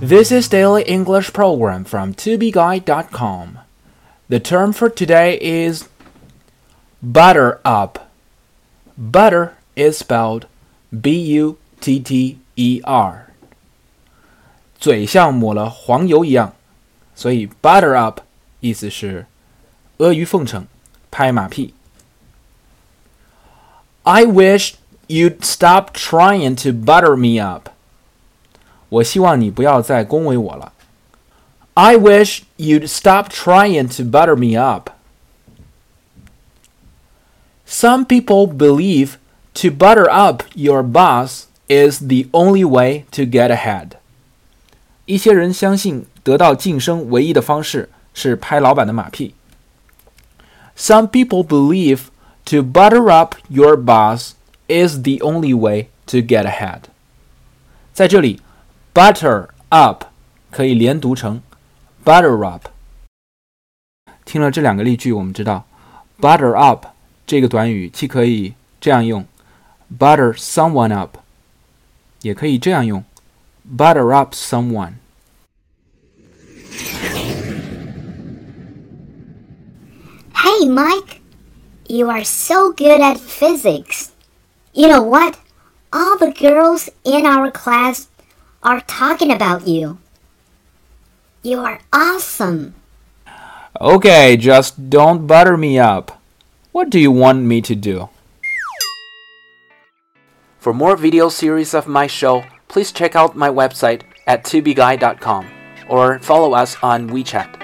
This is daily English program from tobeguide.com. The term for today is butter up. Butter is spelled B U T T E R. 嘴像抹了黄油一样，所以 butter up 意思是阿谀奉承、拍马屁。I wish you'd stop trying to butter me up. 我希望你不要再恭维我了。I wish you'd stop trying to butter me up. Some people believe to butter up your boss is the only way to get ahead. 一些人相信得到晋升唯一的方式是拍老板的马屁。Some people believe to butter up your boss is the only way to get ahead. 在这里 butter up 可以连读成 butter up。听了这两个例句，我们知道 butter up 这个短语既可以这样用 butter someone up，也可以这样用 butter up someone。Hey, Mike, you are so good at physics. You know what? All the girls in our class are talking about you. You are awesome. Okay, just don't butter me up. What do you want me to do? For more video series of my show, please check out my website at tubeguy.com or follow us on WeChat.